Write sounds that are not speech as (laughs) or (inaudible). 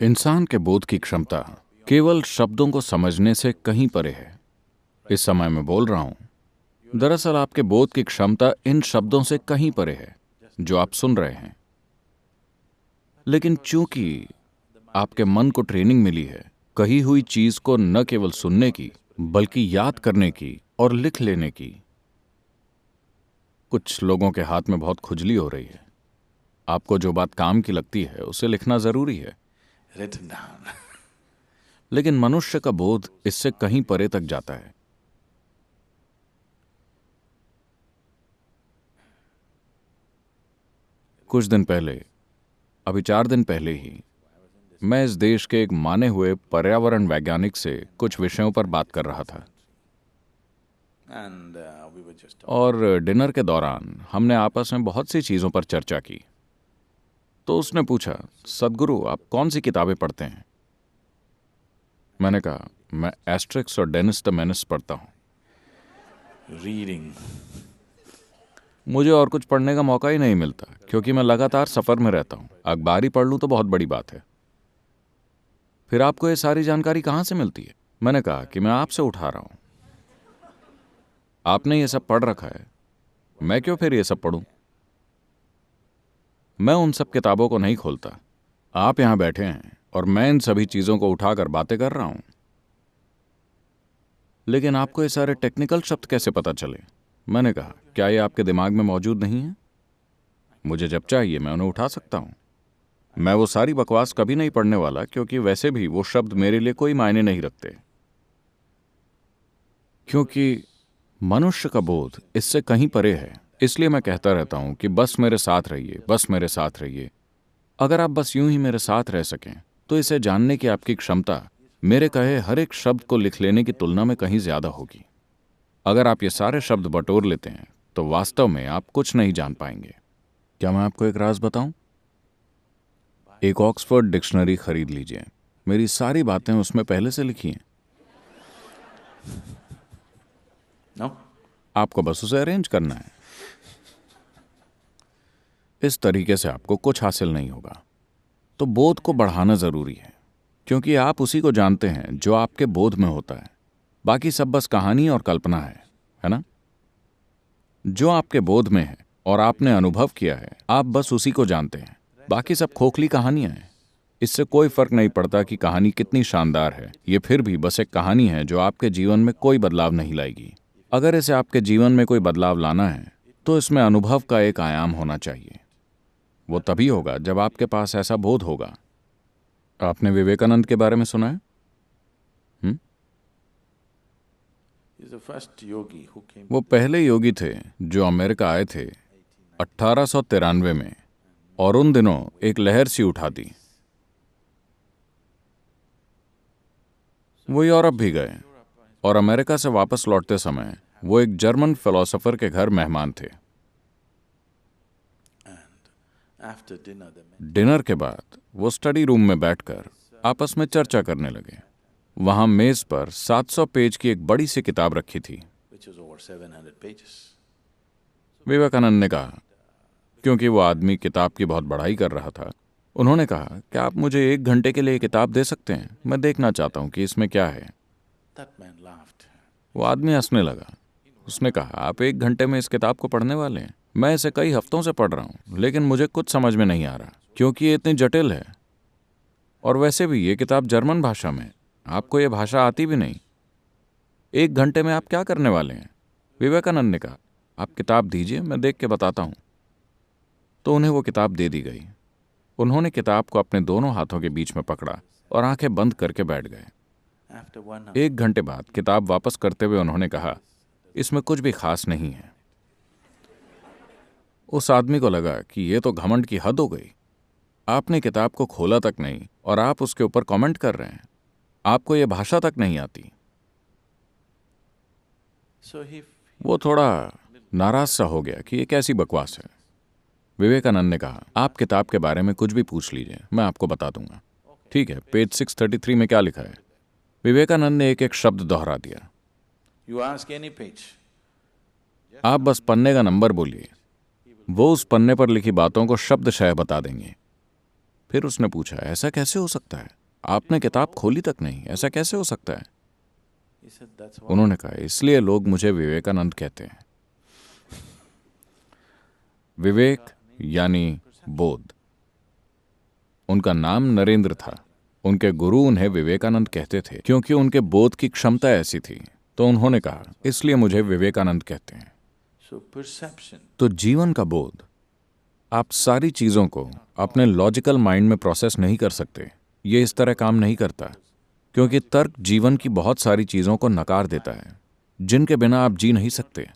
इंसान के बोध की क्षमता केवल शब्दों को समझने से कहीं परे है। इस समय मैं बोल रहा हूँ, दरअसल आपके बोध की क्षमता इन शब्दों से कहीं परे है, जो आप सुन रहे हैं। लेकिन चूँकि आपके मन को ट्रेनिंग मिली है, कही हुई चीज़ को न केवल सुनने की, बल्कि याद करने की और लिख लेने की, कुछ लोगों के हाथ में बहुत खुजली हो रही है। आपको जो बात काम की लगती है उसे लिखना ज़रूरी है। (laughs) लेकिन मनुष्य का बोध इससे कहीं परे तक जाता है। कुछ दिन पहले अभी चार दिन पहले ही मैं इस देश के एक माने हुए पर्यावरण वैज्ञानिक से कुछ विषयों पर बात कर रहा था। Uh. और डिनर के दौरान हमने आपस में बहुत सी चीज़ों पर चर्चा की। तो उसने पूछा सदगुरु आप कौन सी किताबें पढ़ते हैं? मैंने कहा मैं एस्ट्रिक्स और डेनिस द मेनिस पढ़ता हूँ। रीडिंग मुझे और कुछ पढ़ने का मौका ही नहीं मिलता क्योंकि मैं लगातार सफ़र में रहता हूँ। अखबार ही पढ़ लूँ तो बहुत बड़ी बात है। फिर आपको ये सारी जानकारी कहाँ से मिलती है? मैंने कहा कि मैं आपसे उठा रहा हूँ। आपने ये सब पढ़ रखा है। मैं क्यों फिर ये सब पढ़ूं? मैं उन सब किताबों को नहीं खोलता। आप यहाँ बैठे हैं और मैं इन सभी चीज़ों को उठाकर बातें कर रहा हूँ। लेकिन आपको ये सारे टेक्निकल शब्द कैसे पता चले? मैंने कहा, क्या ये आपके दिमाग में मौजूद नहीं है? मुझे जब चाहिए, मैं उन्हें उठा सकता हूँ। मैं वो सारी बकवास कभी नहीं पढ़ने वाला, क्योंकि वैसे भी वो शब्द मेरे लिए कोई मायने नहीं रखते। क्योंकि मनुष्य का बोध इससे कहीं परे है। इसलिए मैं कहता रहता हूँ कि बस मेरे साथ रहिए बस मेरे साथ रहिए। अगर आप बस यूँ ही मेरे साथ रह सकें तो इसे जानने की आपकी क्षमता मेरे कहे हर एक शब्द को लिख लेने की तुलना में कहीं ज़्यादा होगी। अगर आप ये सारे शब्द बटोर लेते हैं तो वास्तव में आप कुछ नहीं जान पाएँगे। क्या मैं आपको एक राज बताऊँ? एक ऑक्सफोर्ड डिक्शनरी खरीद लीजिए। मेरी सारी बातें उसमें पहले से लिखी हैं। No? आपको बस उसे अरेंज करना है। इस तरीके से आपको कुछ हासिल नहीं होगा। तो बोध को बढ़ाना ज़रूरी है, क्योंकि आप उसी को जानते हैं जो आपके बोध में होता है। बाकी सब बस कहानी और कल्पना है है ना? जो आपके बोध में है और आपने अनुभव किया है, आप बस उसी को जानते हैं। बाकी सब खोखली कहानियाँ हैं। इससे कोई फ़र्क नहीं पड़ता कि कहानी कितनी शानदार है। ये फिर भी बस एक कहानी है जो आपके जीवन में कोई बदलाव नहीं लाएगी। अगर इसे आपके जीवन में कोई बदलाव लाना है तो इसमें अनुभव का एक आयाम होना चाहिए। वो तभी होगा जब आपके पास ऐसा बोध होगा। आपने विवेकानंद के बारे में सुना है? who came. वो पहले योगी थे जो अमेरिका आए थे अट्ठारह में और उन दिनों एक लहर सी उठा दी। वो यूरोप भी गए और अमेरिका से वापस लौटते समय वो एक जर्मन फिलोसोफर के घर मेहमान थे। डिनर के बाद वो स्टडी रूम में बैठकर आपस में चर्चा करने लगे। वहाँ मेज पर 700 पेज की एक बड़ी सी किताब रखी थी। which was over 700 pages. Vivekananda ने कहा क्योंकि वो आदमी किताब की बहुत बड़ाई कर रहा था उन्होंने कहा क्या आप मुझे एक घंटे के लिए किताब दे सकते हैं? मैं देखना चाहता हूँ कि इसमें क्या है. वो आदमी हंसने लगा। उसने कहा आप एक घंटे में इस किताब को पढ़ने वाले हैं? मैं इसे कई हफ्तों से पढ़ रहा हूँ लेकिन मुझे कुछ समझ में नहीं आ रहा क्योंकि ये इतनी जटिल है। और वैसे भी ये किताब जर्मन भाषा में आपको ये भाषा आती भी नहीं। एक घंटे में आप क्या करने वाले हैं? विवेकानंद ने कहा आप किताब दीजिए मैं देख के बताता हूँ। तो उन्हें वो किताब दे दी गई। उन्होंने किताब को अपने दोनों हाथों के बीच में पकड़ा और आँखें बंद करके बैठ गए। एक घंटे बाद किताब वापस करते हुए उन्होंने कहा इसमें कुछ भी खास नहीं है। उस आदमी को लगा कि ये तो घमंड की हद हो गई। आपने किताब को खोला तक नहीं और आप उसके ऊपर कमेंट कर रहे हैं। आपको ये भाषा तक नहीं आती। वो थोड़ा नाराज़ सा हो गया कि ये कैसी बकवास है। विवेकानंद ने कहा आप किताब के बारे में कुछ भी पूछ लीजिए मैं आपको बता दूँगा। ठीक है पेज 633 में क्या लिखा है? विवेकानंद ने एक एक शब्द दोहरा दिया। You ask any page. आप बस पन्ने का नंबर बोलिए। वो उस पन्ने पर लिखी बातों को शब्दशः बता देंगे। फिर उसने पूछा, ऐसा कैसे हो सकता है? आपने किताब खोली तक नहीं, ऐसा कैसे हो सकता है. उन्होंने कहा, इसलिए लोग मुझे विवेकानंद कहते हैं। विवेक यानी बोध। उनका नाम नरेंद्र था। उनके गुरु उन्हें विवेकानंद कहते थे, क्योंकि उनके बोध की क्षमता ऐसी थी। तो उन्होंने कहा, इसलिए मुझे विवेकानंद कहते हैं। तो जीवन का बोध। आप सारी चीज़ों को अपने लॉजिकल माइंड में प्रोसेस नहीं कर सकते। ये इस तरह काम नहीं करता, क्योंकि तर्क जीवन की बहुत सारी चीज़ों को नकार देता है, जिनके बिना आप जी नहीं सकते।